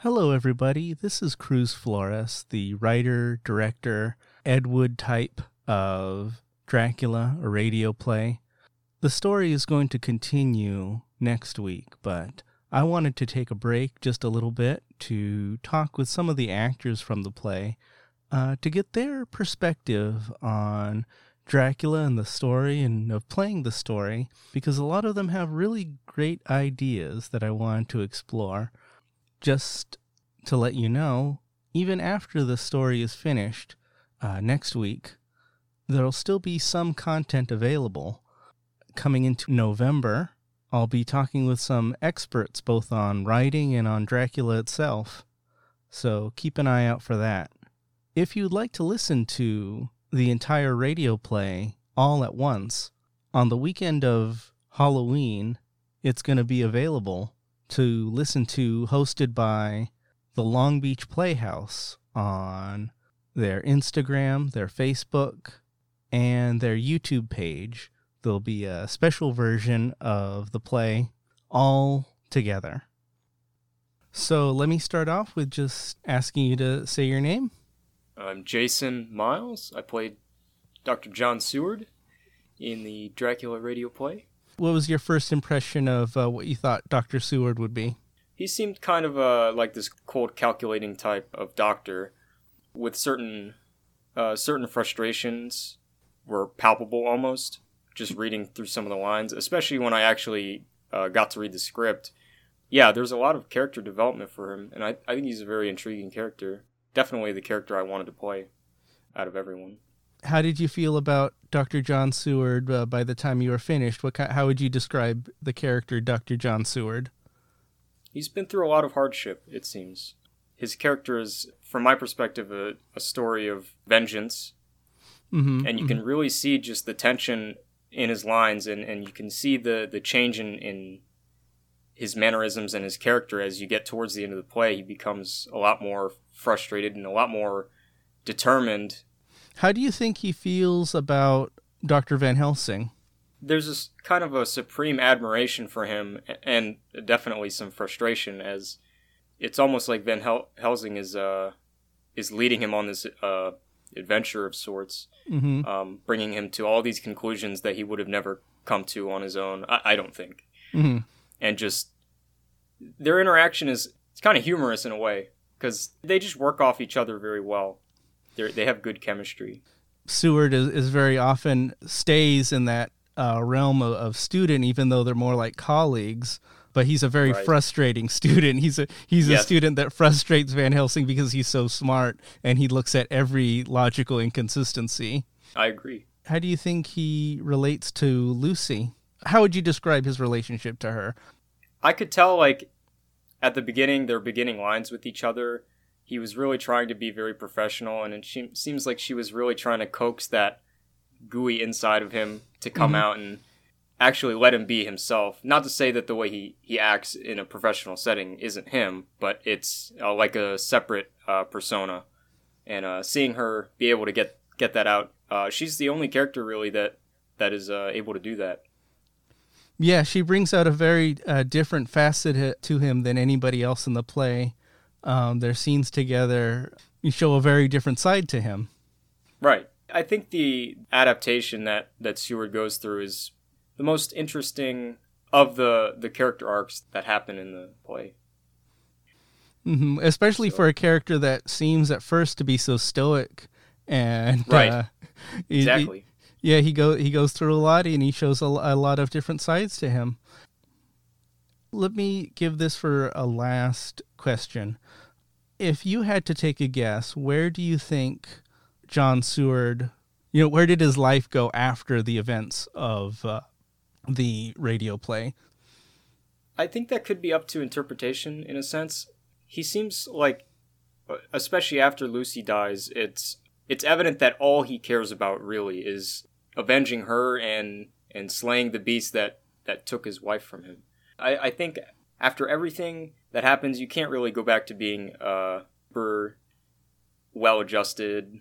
Hello, everybody. This is Cruz Flores, the writer, director, Ed Wood type of Dracula, a radio play. The story is going to continue next week, but I wanted to take a break just a little bit to talk with some of the actors from the play uh, to get their perspective on Dracula and the story and of playing the story, because a lot of them have really great ideas that I wanted to explore. Just to let you know, even after the story is finished uh, next week, there'll still be some content available. Coming into November, I'll be talking with some experts both on writing and on Dracula itself. So keep an eye out for that. If you'd like to listen to the entire radio play all at once, on the weekend of Halloween, it's going to be available to listen to, hosted by the Long Beach Playhouse on their Instagram, their Facebook, and their YouTube page. There'll be a special version of the play all together. So let me start off with just asking you to say your name. I'm Jason Miles. I played Dr. John Seward in the Dracula radio play. What was your first impression of uh, what you thought Dr. Seward would be? He seemed kind of uh, like this cold, calculating type of doctor, with certain uh, certain frustrations were palpable almost. Just reading through some of the lines, especially when I actually uh, got to read the script. Yeah, there's a lot of character development for him, and I, I think he's a very intriguing character. Definitely the character I wanted to play out of everyone how did you feel about Dr. John Seward uh, by the time you were finished? What how would you describe the character Dr. John Seward? He's been through a lot of hardship, it seems. His character is, from my perspective, a, a story of vengeance. Mm-hmm, and you mm-hmm. can really see just the tension in his lines, and, and you can see the, the change in, in his mannerisms and his character as you get towards the end of the play. He becomes a lot more frustrated and a lot more determined how do you think he feels about Dr. Van Helsing? There's this kind of a supreme admiration for him and definitely some frustration as it's almost like Van Hel- Helsing is uh is leading him on this uh adventure of sorts, mm-hmm. um, bringing him to all these conclusions that he would have never come to on his own. I, I don't think, mm-hmm. and just their interaction is it's kind of humorous in a way because they just work off each other very well. They they have good chemistry. Seward is, is very often stays in that uh, realm of, of, student, even though they're more like colleagues. But he's a very right. frustrating student. He's a he's yes. a student that frustrates Van Helsing because he's so smart and he looks at every logical inconsistency. I agree. How do you think he relates to Lucy? How would you describe his relationship to her? I could tell, like, at the beginning, their beginning lines with each other he was really trying to be very professional, and it seems like she was really trying to coax that gooey inside of him to come mm-hmm. out and actually let him be himself. Not to say that the way he, he acts in a professional setting isn't him, but it's uh, like a separate uh, persona. And uh, seeing her be able to get get that out, uh, she's the only character really that that is uh, able to do that. Yeah, she brings out a very uh, different facet to him than anybody else in the play um, their scenes together, you show a very different side to him. Right. I think the adaptation that that Seward goes through is the most interesting of the the character arcs that happen in the play. Mm-hmm. Especially so. for a character that seems at first to be so stoic and right, uh, exactly. He, yeah, he go he goes through a lot and he shows a, a lot of different sides to him. Let me give this for a last question if you had to take a guess, where do you think John Seward, you know, where did his life go after the events of uh, the radio play? I think that could be up to interpretation in a sense. He seems like, especially after Lucy dies, it's it's evident that all he cares about really is avenging her and and slaying the beast that that took his wife from him. I, I think after everything that happens, you can't really go back to being a super well-adjusted,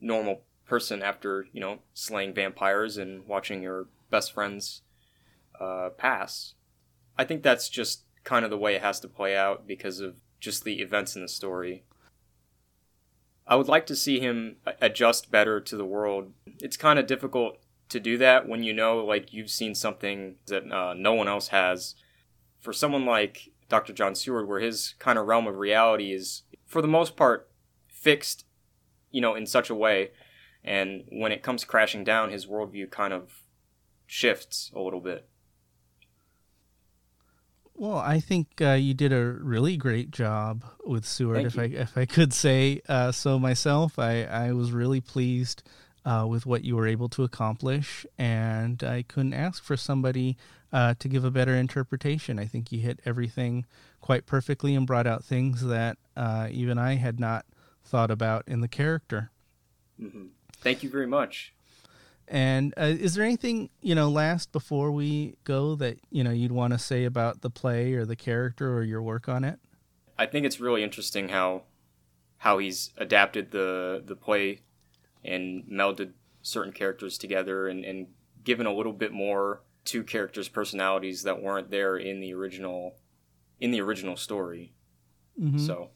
normal person after you know slaying vampires and watching your best friends uh, pass. I think that's just kind of the way it has to play out because of just the events in the story. I would like to see him adjust better to the world. It's kind of difficult to do that when you know like you've seen something that uh, no one else has. For someone like Dr. John Seward, where his kind of realm of reality is for the most part fixed, you know, in such a way, and when it comes crashing down, his worldview kind of shifts a little bit. Well, I think uh, you did a really great job with Seward. Thank if you. I if I could say uh, so myself, I I was really pleased uh, with what you were able to accomplish, and I couldn't ask for somebody uh, to give a better interpretation. I think you hit everything quite perfectly and brought out things that uh, even I had not thought about in the character. hmm Thank you very much. And uh, is there anything you know last before we go that you know you'd want to say about the play or the character or your work on it? I think it's really interesting how how he's adapted the the play and melded certain characters together and, and given a little bit more to characters' personalities that weren't there in the original in the original story. Mhm. So,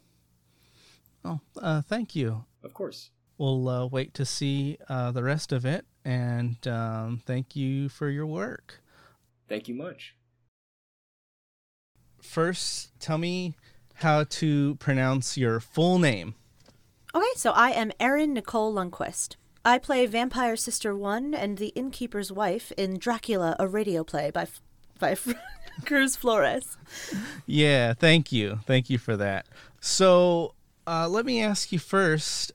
Oh, uh, thank you. of course. We'll uh, wait to see uh, the rest of it, and um, thank you for your work. Thank you much. First, tell me how to pronounce your full name. Okay, so I am Erin Nicole Lundquist. I play Vampire Sister One and the Innkeeper's Wife in Dracula, a radio play by F- by Cruz Flores. Yeah, thank you. Thank you for that. So, uh, let me ask you first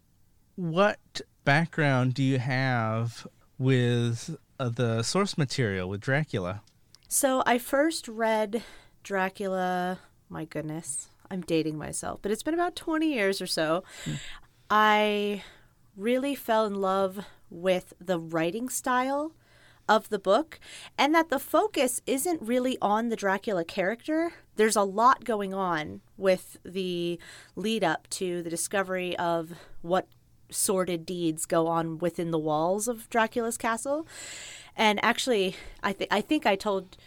what background do you have with uh, the source material with Dracula? So I first read Dracula. My goodness, I'm dating myself, but it's been about 20 years or so. I really fell in love with the writing style of the book and that the focus isn't really on the Dracula character. There's a lot going on with the lead up to the discovery of what sordid deeds go on within the walls of Dracula's castle. And actually, I think I think I told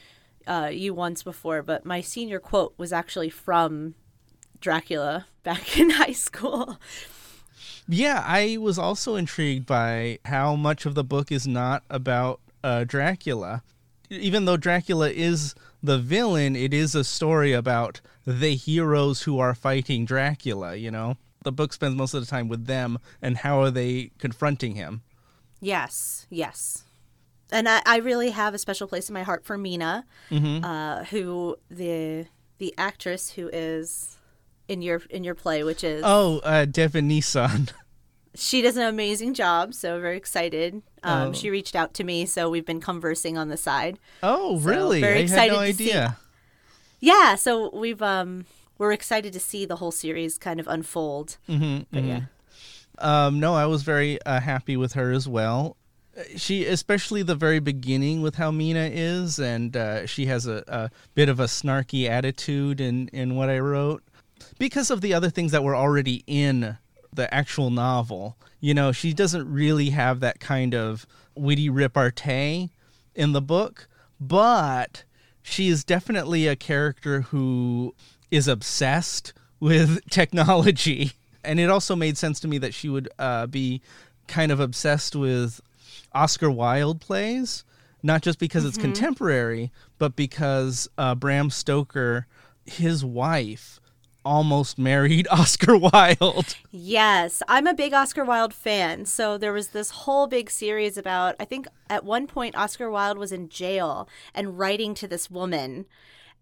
uh, you once before, but my senior quote was actually from Dracula back in high school. Yeah, I was also intrigued by how much of the book is not about uh, Dracula. Even though Dracula is the villain, it is a story about the heroes who are fighting Dracula, you know? The book spends most of the time with them and how are they confronting him. Yes, yes. And I, I really have a special place in my heart for Mina, uh, who the the actress who is in your in your play, which is Oh, uh, Devin Nissan. she does an amazing job. So very excited. Um, Oh. She reached out to me, so we've been conversing on the side. Oh, So, really? very I had no excited to see- idea. Yeah, so we've um we're excited to see the whole series kind of unfold. Mm-hmm, But yeah. Um, no, I was very uh, happy with her as well. She, especially the very beginning with how Mina is, and uh, she has a, a bit of a snarky attitude in, in what I wrote because of the other things that were already in the actual novel. You know, she doesn't really have that kind of witty repartee in the book, but she is definitely a character who is obsessed with technology. And it also made sense to me that she would uh, be kind of obsessed with Oscar Wilde plays, not just because it's contemporary, but because uh, Bram Stoker, his wife, almost married Oscar Wilde. Yes, I'm a big Oscar Wilde fan. So there was this whole big series about, I think at one point Oscar Wilde was in jail and writing to this woman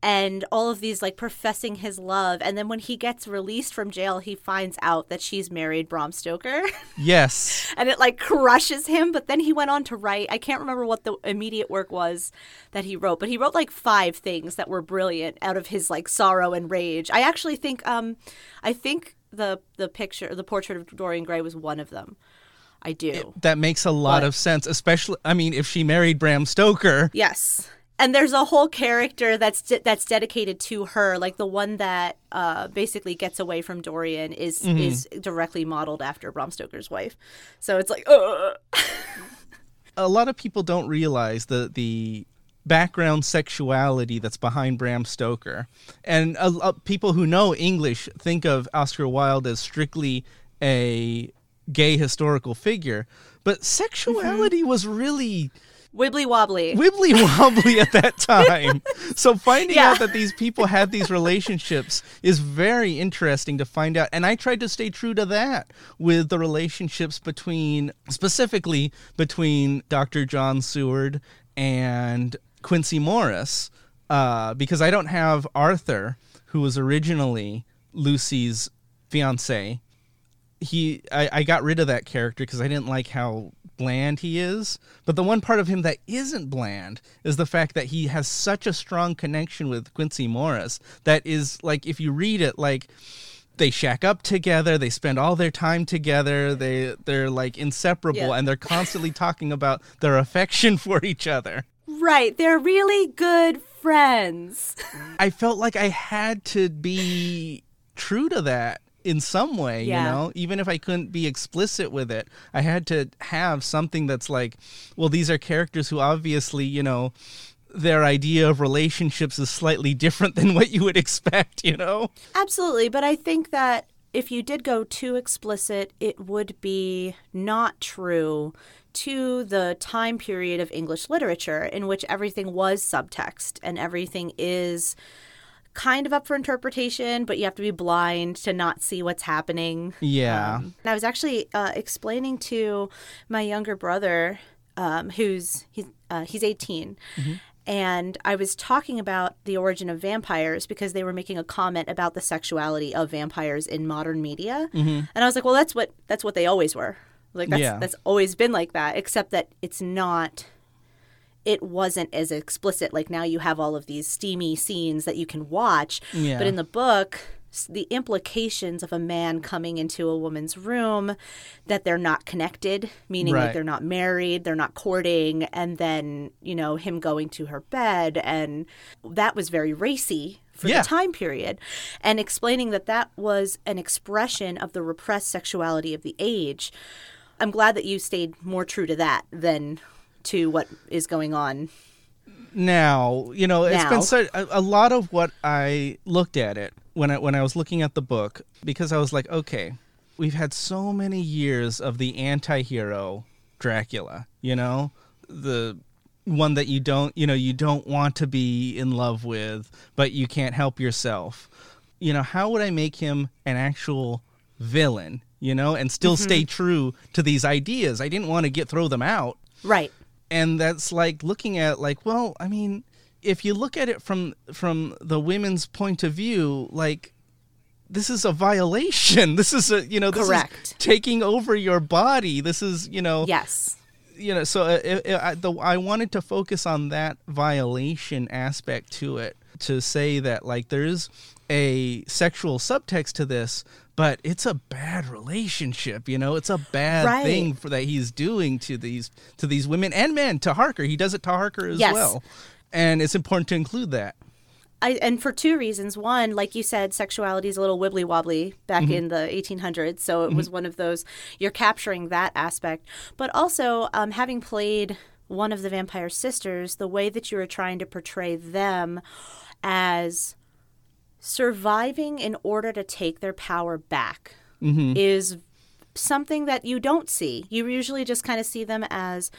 and all of these like professing his love. And then when he gets released from jail, he finds out that she's married Bram Stoker yes. and it like crushes him. But then he went on to write, I can't remember what the immediate work was that he wrote, but he wrote like five things that were brilliant out of his like sorrow and rage. I actually think, um, I think the the picture, the portrait of Dorian Gray was one of them. I do. That makes a lot But- of sense, especially, I mean, if she married Bram Stoker. Yes. And there's a whole character that's de- that's dedicated to her, like the one that uh, basically gets away from Dorian is is directly modeled after Bram Stoker's wife. So it's like, a lot of people don't realize the the background sexuality that's behind Bram Stoker. And uh, uh, people who know English think of Oscar Wilde as strictly a gay historical figure, but sexuality mm-hmm. was really wibbly wobbly. Wibbly wobbly at that time. So finding yeah. out that these people had these relationships is very interesting to find out. And i tried to stay true to that with the relationships between specifically between dr john seward and quincy morris uh, because i don't have arthur who was originally lucy's fiance he I, I got rid of that character because I didn't like how bland he is. But the one part of him that isn't bland is the fact that he has such a strong connection with Quincy Morris that is like if you read it like they shack up together, they spend all their time together, they they're like inseparable yeah. and they're constantly talking about their affection for each other. Right, they're really good friends. I felt like I had to be true to that in some way, yeah. you know, even if I couldn't be explicit with it, I had to have something that's like, well, these are characters who obviously, you know, their idea of relationships is slightly different than what you would expect, you know? Absolutely. But I think that if you did go too explicit, it would be not true to the time period of English literature in which everything was subtext and everything is kind of up for interpretation, but you have to be blind to not see what's happening. Yeah. Um, I was actually uh, explaining to my younger brother, um, who's he's uh, he's 18. Mm-hmm. And I was talking about the origin of vampires because they were making a comment about the sexuality of vampires in modern media, mm-hmm. and I was like, "Well, that's what that's what they always were. Like that's yeah. that's always been like that, except that it's not it wasn't as explicit. Like now you have all of these steamy scenes that you can watch. Yeah. But in the book, the implications of a man coming into a woman's room that they're not connected meaning right. like they're not married they're not courting and then you know him going to her bed and that was very racy for yeah. the time period and explaining that that was an expression of the repressed sexuality of the age i'm glad that you stayed more true to that than to what is going on now you know it's now. been so a, a, lot of what i looked at it when i when i was looking at the book because i was like okay we've had so many years of the anti-hero dracula you know? The one that you don't you know you don't want to be in love with but you can't help yourself. You know how would i make him an actual villain you know and still mm-hmm. stay true to these ideas? I didn't want to get throw them out. Right and that's like looking at like well i mean if you look at it from from the women's point of view like this is a violation. This is a you know this Correct. is taking over your body. This is you know yes. you know so it, uh, it, uh, I, the, I wanted to focus on that violation aspect to it to say that like there's a sexual subtext to this but it's a bad relationship you know it's a bad right. thing for that he's doing to these to these women and men to harker he does it to harker as yes. well and it's important to include that I, and for two reasons. One, like you said, sexuality is a little wibbly wobbly back mm-hmm. in the 1800s. So it mm-hmm. was one of those, you're capturing that aspect. But also, um, having played one of the vampire sisters, the way that you were trying to portray them as surviving in order to take their power back mm-hmm. is something that you don't see. You usually just kind of see them as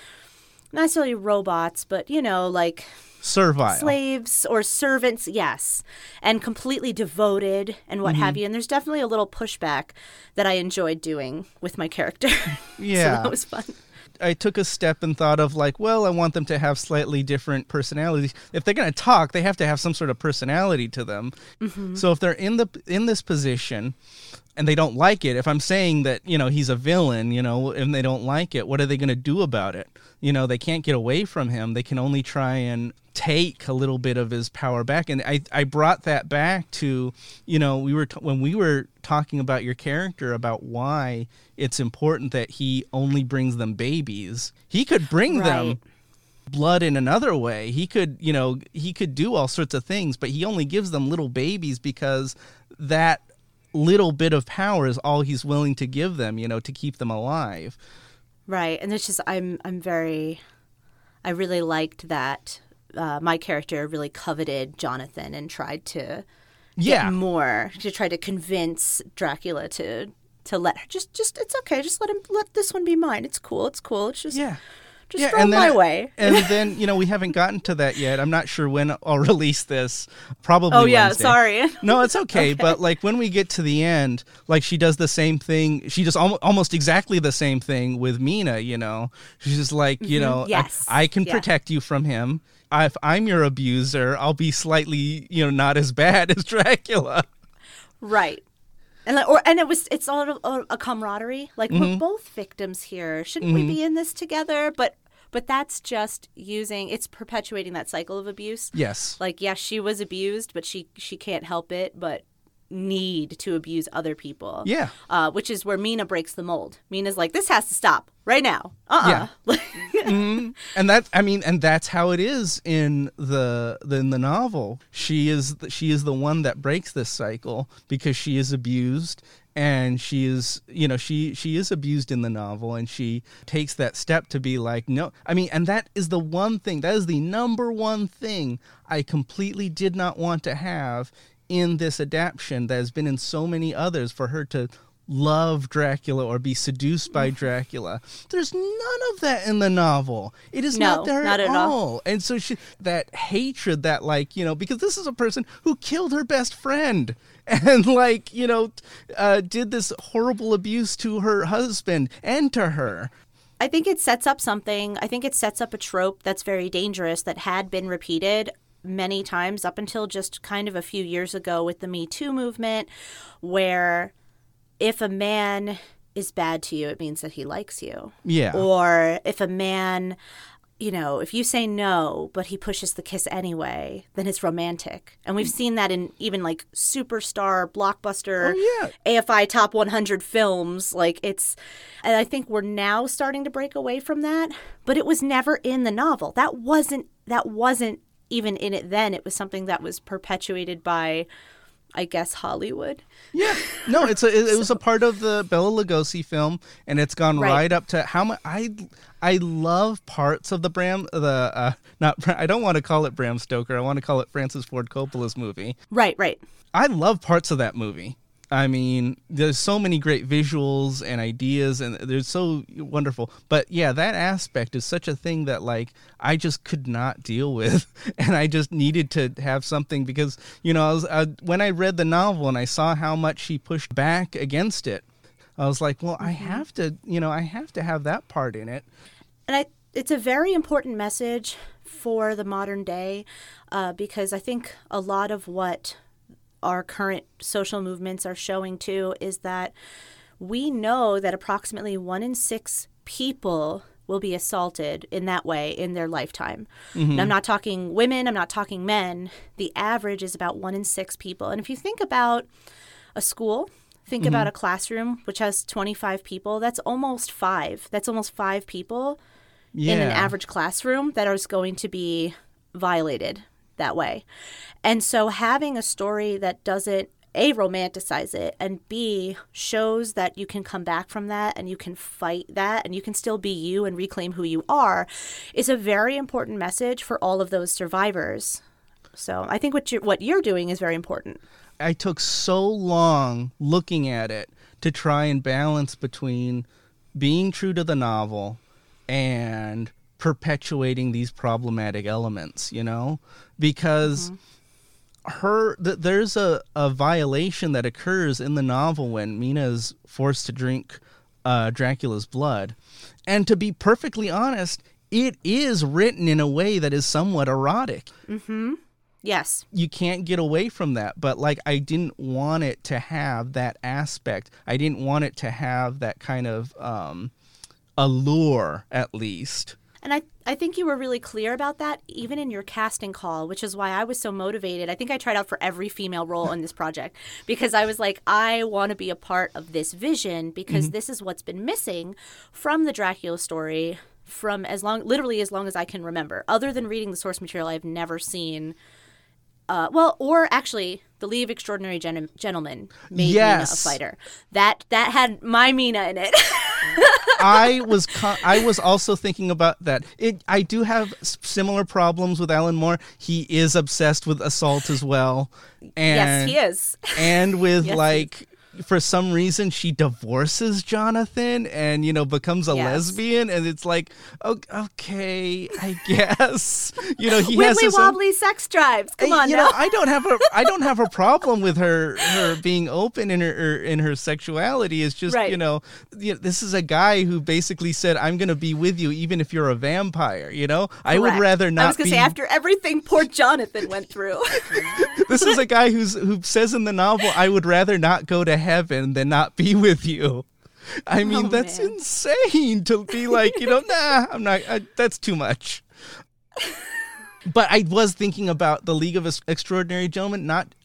not necessarily robots, but you know, like servile slaves or servants, yes, and completely devoted and what mm-hmm. have you. And there's definitely a little pushback that I enjoyed doing with my character. Yeah, so that was fun. I took a step and thought of like, well, I want them to have slightly different personalities. If they're going to talk, they have to have some sort of personality to them. Mm-hmm. So if they're in the in this position and they don't like it, if I'm saying that, you know, he's a villain, you know, and they don't like it, what are they going to do about it? You know, they can't get away from him. They can only try and take a little bit of his power back and i i brought that back to you know we were t- when we were talking about your character about why it's important that he only brings them babies he could bring right. them blood in another way he could you know he could do all sorts of things but he only gives them little babies because that little bit of power is all he's willing to give them you know to keep them alive right and it's just i'm i'm very i really liked that uh, my character really coveted Jonathan and tried to Yeah. more to try to convince Dracula to to let her just just it's okay just let him let this one be mine it's cool it's cool it's just Yeah. Just yeah, throw and then, my way and then, you know, we haven't gotten to that yet. I'm not sure when I'll release this. Probably oh yeah Wednesday. sorry No, it's okay, But like when we get to the end, like she does the same thing. She does al- almost exactly the same thing with Mina. You know, she's just like, you know, I- Mm-hmm. Yes. I, can Yeah. protect you from him. If I'm your abuser, I'll be slightly, you know, not as bad as Dracula. right and like, or and it was it's all a, a camaraderie. Like Mm-hmm. we're both victims here. Shouldn't we be in this together? But but that's just using it's perpetuating that cycle of abuse. Yes. like yes she was abused but she she can't help it. But need to abuse other people. Yeah. uh, which is where mina breaks the mold. Mina's like this has to stop right now. Uh-uh. And that I mean, and that's how it is in the, the in the novel. She is she is the one that breaks this cycle because she is abused and she is you know she she is abused in the novel and she takes that step to be like no i mean and that is the one thing that is the number one thing i completely did not want to have in this adaptation that has been in so many others for her to love Dracula or be seduced by Dracula. There's none of that in the novel. It is No, not there not at at all. all. And so she, that hatred that like, you know, because this is a person who killed her best friend and like, you know, uh, did this horrible abuse to her husband and to her. I think it sets up something. I think it sets up a trope that's very dangerous that had been repeated many times up until just kind of a few years ago with the Me Too movement, where if a man is bad to you, it means that he likes you. Yeah. Or if a man, you know, if you say no, but he pushes the kiss anyway, then it's romantic. And we've seen that in even like superstar, blockbuster, Oh, AFI top 100 films. Like it's, and I think we're now starting to break away from that, but it was never in the novel. That wasn't, that wasn't even in it then. It was something that was perpetuated by, I guess, Hollywood. Yeah, no, it's a, it, it was a part of the Bela Lugosi film, and it's gone right, Right. up to how much I I love parts of the Bram the uh, not I don't want to call it Bram Stoker, I want to call it Francis Ford Coppola's movie. Right, right. I love parts of that movie. I mean, there's so many great visuals and ideas, and they're so wonderful. But yeah, that aspect is such a thing that like I just could not deal with, and I just needed to have something because you know I was uh, when I read the novel and I saw how much he pushed back against it, I was like, well, I have to, you know, I have to have that part in it. and I, it's a very important message for the modern day uh, because I think a lot of what our current social movements are showing too is that we know that approximately one in six people will be assaulted in that way in their lifetime. And I'm mm-hmm. not talking women, I'm not talking men. The average is about one in six people. And if you think about a school, think mm-hmm. about a classroom which has 25 people, that's almost five. That's almost five people Yeah, in an average classroom that is going to be violated that way. And so having a story that doesn't a romanticize it and b shows that you can come back from that and you can fight that and you can still be you and reclaim who you are is a very important message for all of those survivors. So I think what you're what you're doing is very important. I took so long looking at it to try and balance between being true to the novel and perpetuating these problematic elements, you know? Because her th- there's a, a violation that occurs in the novel when Mina is forced to drink uh, Dracula's blood. And to be perfectly honest, it is written in a way that is somewhat erotic Yes. you can't get away from that but like i didn't want it to have that aspect i didn't want it to have that kind of um allure at least And I, I think you were really clear about that, even in your casting call, which is why I was so motivated. I think I tried out for every female role in this project because I was like, I want to be a part of this vision because this is what's been missing from the Dracula story from as long, literally as long as I can remember. Other than reading the source material, I've never seen. Uh, well, or actually, the League of Extraordinary Gen- Gentlemen made Mina a fighter. That that had my Mina in it. I was con- I was also thinking about that. It I do have similar problems with Alan Moore. He is obsessed with assault as well, and yes, he is, and with yes, like for some reason she divorces Jonathan and you know becomes a yes. lesbian and it's like okay I guess you know he Wibbly has his wobbly own, sex drives come on you now. know I don't have a I don't have a problem with her her being open in her er, in her sexuality it's just right. you, know, this is a guy who basically said I'm going to be with you even if you're a vampire you know Correct. I would rather not I was going to say after everything poor Jonathan went through this is a guy who's who says in the novel I would rather not go to heaven than not be with you. I mean, oh, that's man. insane to be like, you know, nah, I'm not, I, that's too much. but I was thinking about the League of Extraordinary Gentlemen, not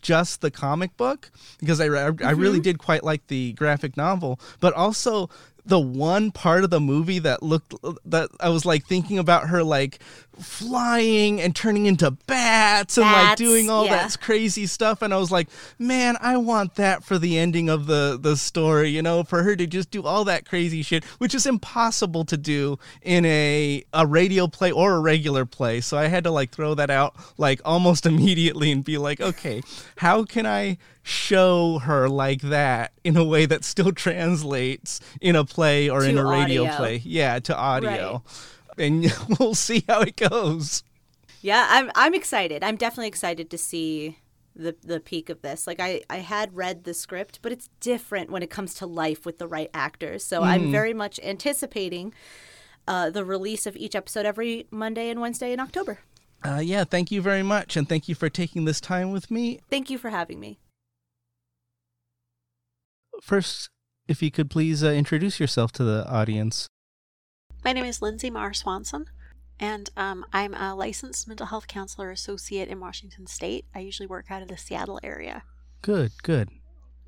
just the comic book, because I, I, mm-hmm. I really mm-hmm. did quite like the graphic novel, but also the one part of the movie that looked that I was like thinking about her like flying and turning into bats and bats, like doing all yeah. that crazy stuff and I was like, "Man, I want that for the ending of the the story, you know, for her to just do all that crazy shit, which is impossible to do in a a radio play or a regular play." So I had to like throw that out like almost immediately and be like, "Okay, how can I show her like that in a way that still translates in a play or to in a radio audio. play. Yeah, to audio. Right. And we'll see how it goes. Yeah, I'm I'm excited. I'm definitely excited to see the the peak of this. Like I I had read the script, but it's different when it comes to life with the right actors. So mm. I'm mm-hmm. very much anticipating uh, the release of each episode every Monday and Wednesday in October. Uh, yeah, thank you very much, and thank you for taking this time with me. Thank you for having me first, if you could please uh, introduce yourself to the audience. My name is Lindsay Marr Swanson, and um, I'm a licensed mental health counselor associate in Washington State. I usually work out of the Seattle area. Good, good.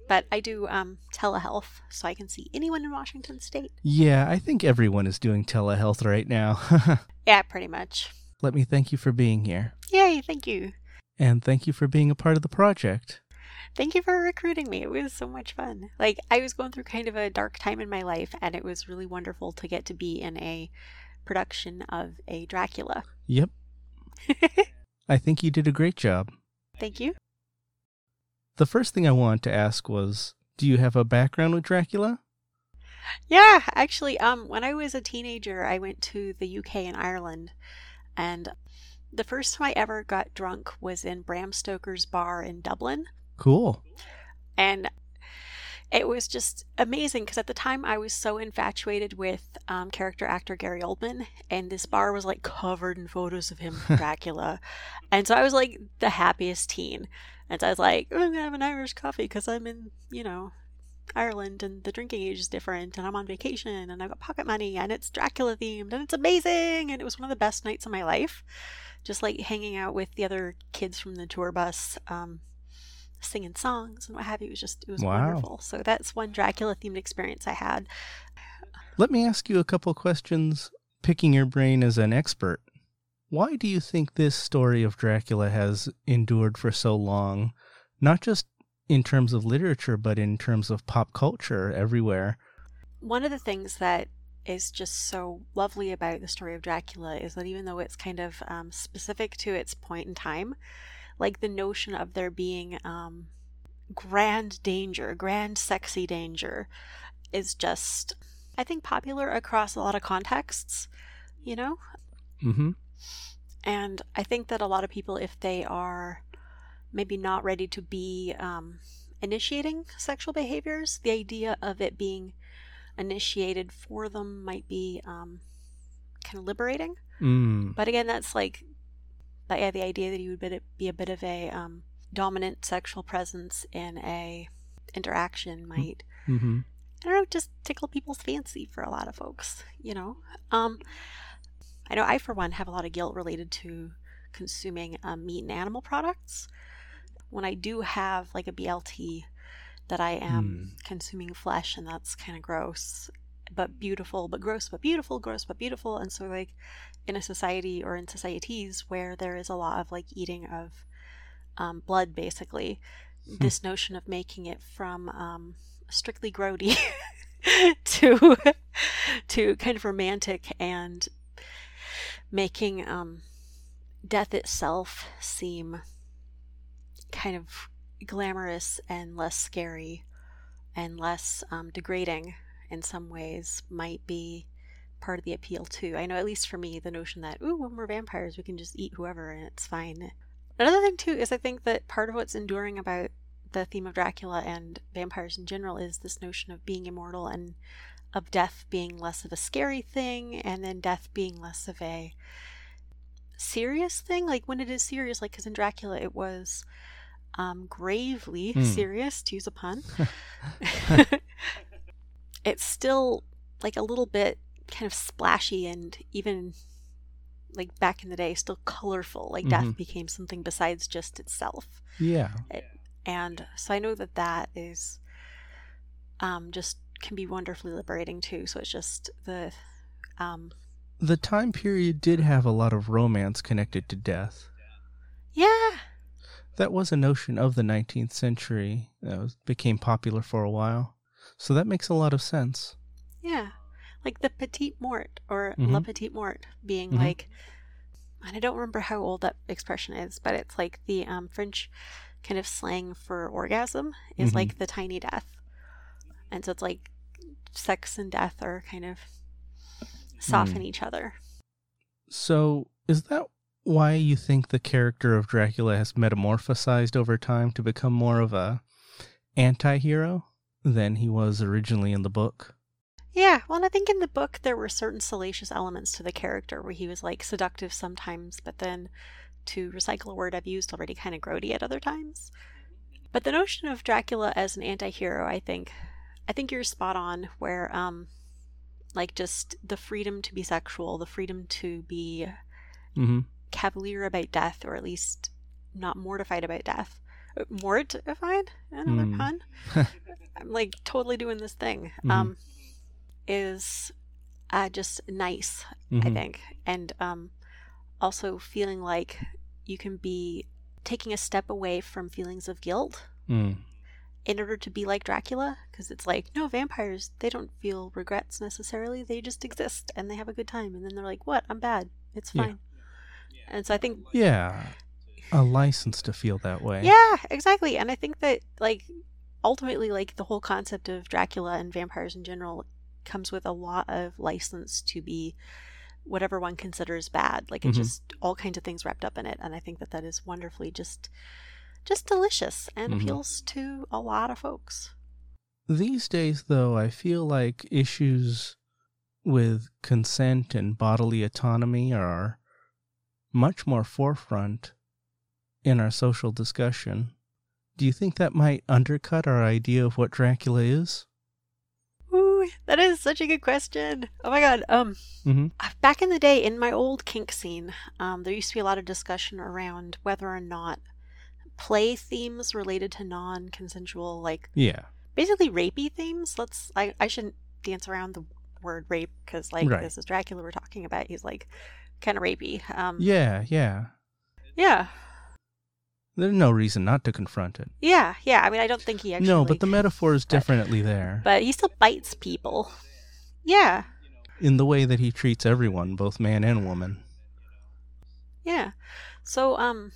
But I do um, telehealth, so I can see anyone in Washington State. Yeah, I think everyone is doing telehealth right now. yeah, pretty much. Let me thank you for being here. Yay, thank you. And thank you for being a part of the project. Thank you for recruiting me. It was so much fun. Like, I was going through kind of a dark time in my life, and it was really wonderful to get to be in a production of a Dracula. Yep. I think you did a great job. Thank you. The first thing I wanted to ask was do you have a background with Dracula? Yeah, actually, um, when I was a teenager, I went to the UK and Ireland, and the first time I ever got drunk was in Bram Stoker's bar in Dublin. Cool. And it was just amazing because at the time I was so infatuated with um, character actor Gary Oldman, and this bar was like covered in photos of him, Dracula. and so I was like the happiest teen. And so I was like, oh, I'm gonna have an Irish coffee because I'm in, you know, Ireland and the drinking age is different, and I'm on vacation and I've got pocket money and it's Dracula themed and it's amazing. And it was one of the best nights of my life. Just like hanging out with the other kids from the tour bus. Um, singing songs and what have you. It was just, it was wow. wonderful. So that's one Dracula themed experience I had. Let me ask you a couple questions, picking your brain as an expert. Why do you think this story of Dracula has endured for so long, not just in terms of literature, but in terms of pop culture everywhere? One of the things that is just so lovely about the story of Dracula is that even though it's kind of um, specific to its point in time, like the notion of there being um, grand danger, grand sexy danger, is just, I think, popular across a lot of contexts, you know? Mm-hmm. And I think that a lot of people, if they are maybe not ready to be um, initiating sexual behaviors, the idea of it being initiated for them might be um, kind of liberating. Mm. But again, that's like but yeah, the idea that he would be a bit of a um, dominant sexual presence in a interaction might, mm-hmm. I don't know, just tickle people's fancy for a lot of folks. You know, um, I know I for one have a lot of guilt related to consuming um, meat and animal products. When I do have like a BLT, that I am mm. consuming flesh, and that's kind of gross but beautiful, but gross, but beautiful, gross, but beautiful. And so, like, in a society or in societies where there is a lot of like eating of um, blood, basically, hmm. this notion of making it from um, strictly grody to to kind of romantic and making um, death itself seem kind of glamorous and less scary and less um, degrading in some ways might be part of the appeal too. I know, at least for me, the notion that, ooh, when we're vampires, we can just eat whoever and it's fine. Another thing too is I think that part of what's enduring about the theme of Dracula and vampires in general is this notion of being immortal and of death being less of a scary thing and then death being less of a serious thing. Like when it is serious, like because in Dracula it was um, gravely Hmm. serious, to use a pun. it's still like a little bit kind of splashy and even like back in the day still colorful like death Mhm. became something besides just itself Yeah. and so i know that that is um just can be wonderfully liberating too so it's just the um The time period did have a lot of romance connected to death. yeah That was a notion of the 19th century that was, became popular for a while. So that makes a lot of sense. yeah like the petite mort or la Mhm. petite mort being Mhm. like and i don't remember how old that expression is but it's like the um french kind of slang for orgasm is Mhm. like the tiny death and so it's like sex and death are kind of soften Mm. each other So is that why you think the character of Dracula has metamorphosized over time to become more of a anti-hero than he was originally in the book? Yeah, well, and I think in the book there were certain salacious elements to the character where he was like seductive sometimes, but then to recycle a word I've used already, kind of grody at other times. But the notion of Dracula as an anti-hero, I think, I think you're spot on. Where, um, like just the freedom to be sexual, the freedom to be Mm-hmm. cavalier about death, or at least not mortified about death. Uh, Mortified? Another Hmm. pun. I'm like totally doing this thing. Mhm. Um, is uh, just nice, I Mhm. think, and um, also feeling like you can be taking a step away from feelings of guilt Mm. in order to be like Dracula, because it's like no vampires they don't feel regrets necessarily; they just exist and they have a good time, and then they're like, "What? I'm bad. It's Yeah. fine." And so I think Yeah. A license to feel that way. Yeah, exactly. And I think that like ultimately like the whole concept of Dracula and vampires in general comes with a lot of license to be whatever one considers bad. Like it's Mhm. just all kinds of things wrapped up in it and I think that that is wonderfully just just delicious and Mhm. appeals to a lot of folks. These days, though, I feel like issues with consent and bodily autonomy are much more forefront in our social discussion. Do you think that might undercut our idea of what Dracula is? That is such a good question. Oh my god. Um Mm-hmm. Uh, back in the day in my old kink scene um, there used to be a lot of discussion around whether or not play themes related to non-consensual like Yeah. basically rapey themes let's i, I shouldn't dance around the word rape because like Right. this is dracula we're talking about he's like kind of rapey um Yeah, yeah. yeah There's no reason not to confront it. yeah yeah i mean i don't think he actually no, but the metaphor is definitely there but he still bites people yeah in the way that he treats everyone, both man and woman. Yeah. So, um,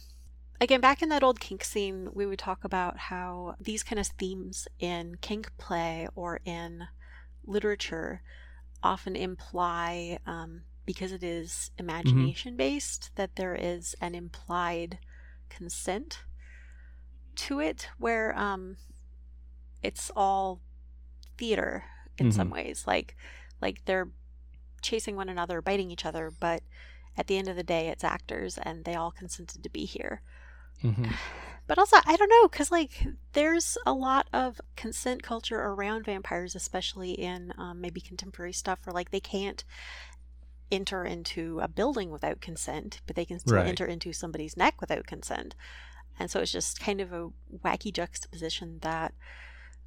again, back in that old kink scene, we would talk about how these kind of themes in kink play or in literature often imply, um, because it is imagination based, that there is an implied consent to it, where um, it's all theater in some ways. Like, like they're chasing one another, biting each other, but at the end of the day, it's actors and they all consented to be here. hmm But also, I don't know, because like there's a lot of consent culture around vampires, especially in um, maybe contemporary stuff, where like they can't enter into a building without consent, but they can still Right. enter into somebody's neck without consent. And so it's just kind of a wacky juxtaposition that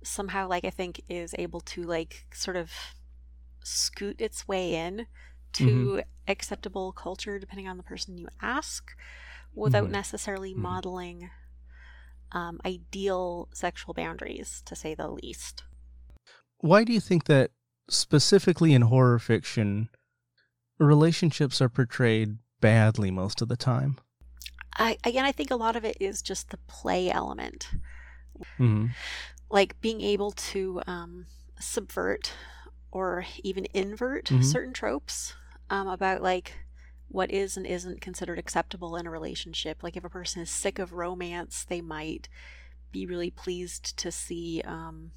somehow, like, I think is able to like sort of scoot its way in to acceptable culture, depending on the person you ask, without Mhm. necessarily Mhm. Modeling um, ideal sexual boundaries, to say the least. Why do you think that specifically in horror fiction, relationships are portrayed badly most of the time? I again, I think a lot of it is just the play element, hmm like being able to um, subvert or even invert Mhm. certain tropes um, about like what is and isn't considered acceptable in a relationship. Like if a person is sick of romance, they might be really pleased to see. Um,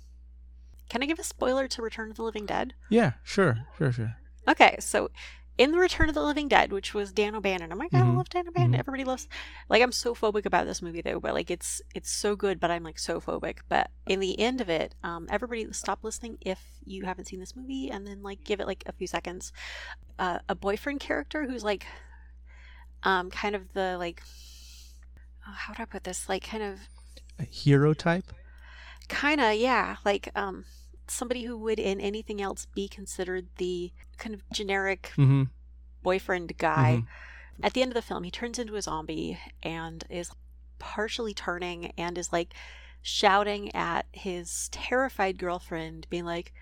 can I give a spoiler to Return of the Living Dead? Yeah, sure, sure, sure. Okay, so in the Return of the Living Dead, which was Dan O'Bannon. Oh my god, I Mhm. love Dan O'Bannon. Mhm. Everybody loves. Like I'm so phobic about this movie though, but like it's it's so good, but I'm like so phobic. But in the end of it, um, everybody stop listening if you haven't seen this movie, and then like give it like a few seconds. Uh, a boyfriend character who's like, um, kind of the like, oh, how do I put this? Like kind of A hero type? kind of yeah like um somebody who would in anything else be considered the kind of generic Mm-hmm. boyfriend guy. Mhm. at the end of the film he turns into a zombie and is partially turning and is like shouting at his terrified girlfriend being like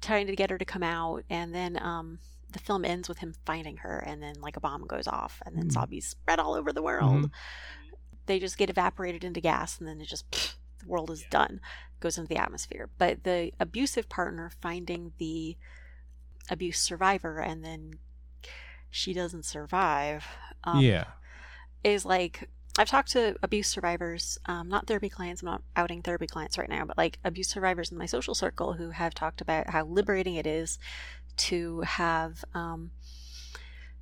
trying to get her to come out. And then um the film ends with him finding her and then like a bomb goes off and then Mm. zombies spread all over the world. They just get evaporated into gas and then it just pfft, the world is done. Goes into the atmosphere. But the abusive partner finding the abuse survivor and then she doesn't survive um, yeah. is like I've talked to abuse survivors, um, not therapy clients. I'm not outing therapy clients right now, but like abuse survivors in my social circle who have talked about how liberating it is to have um,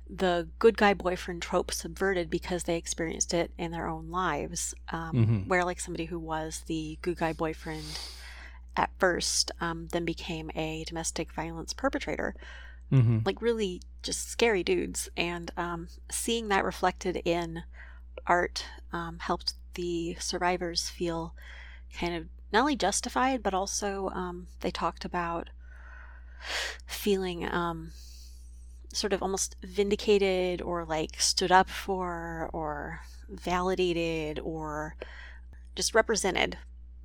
the good guy boyfriend trope subverted because they experienced it in their own lives. Um, Mhm. Where like somebody who was the good guy boyfriend at first um, then became a domestic violence perpetrator. Mm-hmm. like really just scary dudes. And um, seeing that reflected in art um, helped the survivors feel kind of not only justified but also um, they talked about feeling um, sort of almost vindicated or like stood up for or validated or just represented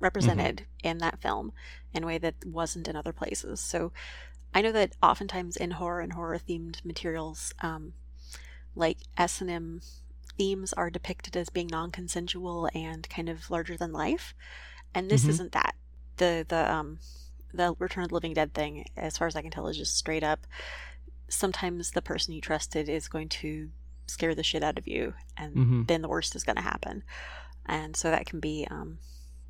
represented in that film in a way that wasn't in other places so I know that oftentimes in horror and horror themed materials, um, like S and M themes are depicted as being non-consensual and kind of larger than life, and this Mhm. isn't that. The the um the Return of the Living Dead thing, as far as I can tell, is just straight up. Sometimes the person you trusted is going to scare the shit out of you, and Mhm. then the worst is going to happen, and so that can be um,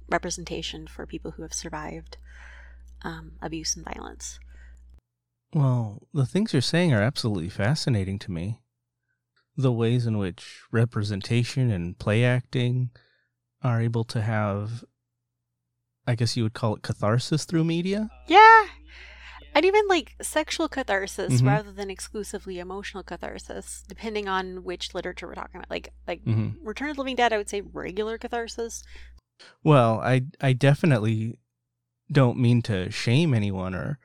representation for people who have survived um, abuse and violence. Well, the things you're saying are absolutely fascinating to me. The ways in which representation and play acting are able to have, I guess you would call it catharsis through media. Yeah. And even like sexual catharsis Mhm. rather than exclusively emotional catharsis, depending on which literature we're talking about. Like like Mhm. Return of the Living Dead, I would say regular catharsis. Well, I I definitely don't mean to shame anyone or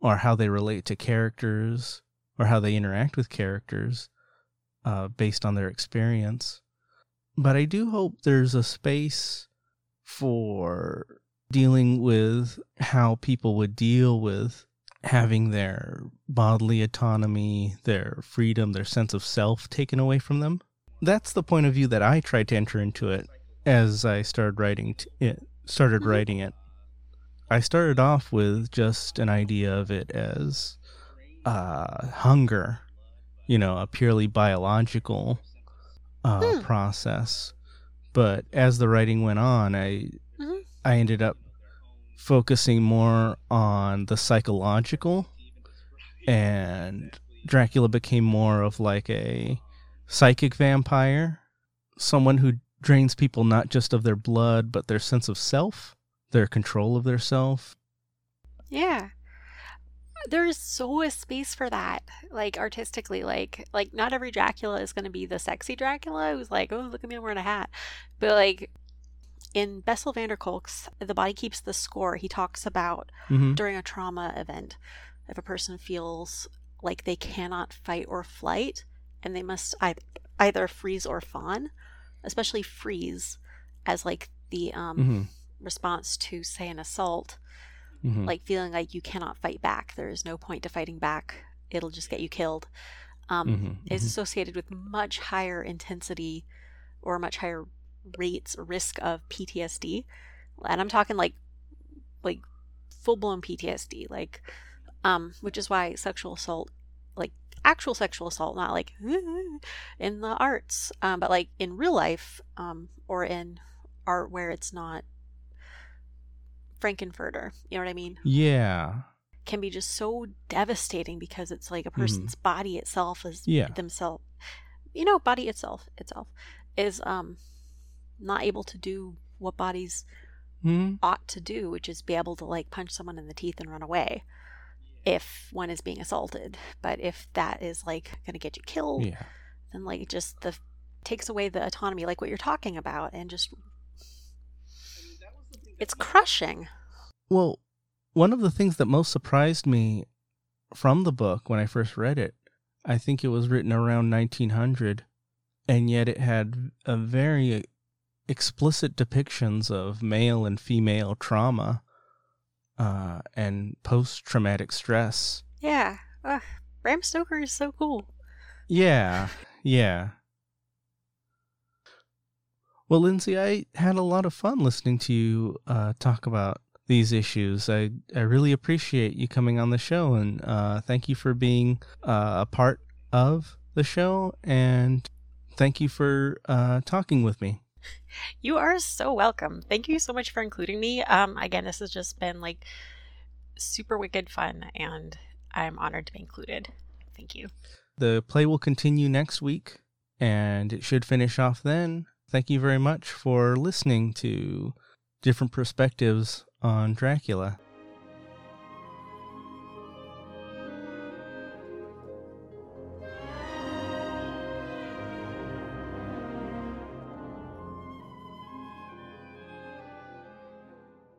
or how they relate to characters or how they interact with characters uh, based on their experience. But I do hope there's a space for dealing with how people would deal with having their bodily autonomy, their freedom, their sense of self taken away from them. That's the point of view that I tried to enter into it as I started writing t- it. Started Mhm. writing it. I started off with just an idea of it as uh, hunger, you know, a purely biological uh, Hmm. process. But as the writing went on, I Mhm. I ended up focusing more on the psychological, and Dracula became more of like a psychic vampire, someone who drains people not just of their blood but their sense of self, their control of their self. Yeah. There is so a space for that, like artistically. Like, like not every Dracula is going to be the sexy Dracula who's like, "Oh, look at me, I'm wearing a hat." But like in Bessel van der Kolk's "The Body Keeps the Score," he talks about hmm during a trauma event, if a person feels like they cannot fight or flight, and they must either freeze or fawn, especially freeze, as like the um, hmm response to say an assault Mhm. like feeling like you cannot fight back. There is no point to fighting back. It'll just get you killed. Um, Mhm, is mhm. associated with much higher intensity or much higher rates risk of PTSD. And I'm talking like like full blown PTSD, like um, which is why sexual assault, like actual sexual assault, not like in the arts, um, but like in real life, um, or in art where it's not Frank-N-Furter, you know what I mean? Yeah. Can be just so devastating because it's like a person's body itself is Yeah. themselves, you know, body itself itself is um not able to do what bodies Mhm. ought to do, which is be able to like punch someone in the teeth and run away if one is being assaulted. But if that is like going to get you killed, Yeah. then like just the takes away the autonomy, like what you're talking about, and just it's crushing. Well, one of the things that most surprised me from the book when I first read it, I think it was written around 1900, and yet it had a very explicit depictions of male and female trauma uh, and post traumatic stress. Yeah, Ugh, Bram Stoker is so cool. Yeah, yeah. Well, Lindsay, I had a lot of fun listening to you uh, talk about these issues. I, I really appreciate you coming on the show, and uh, thank you for being uh, a part of the show, and thank you for uh, talking with me. You are so welcome. Thank you so much for including me. Um, again, this has just been like super wicked fun, and I'm honored to be included. Thank you. The play will continue next week, and it should finish off then. Thank you very much for listening to different perspectives on Dracula.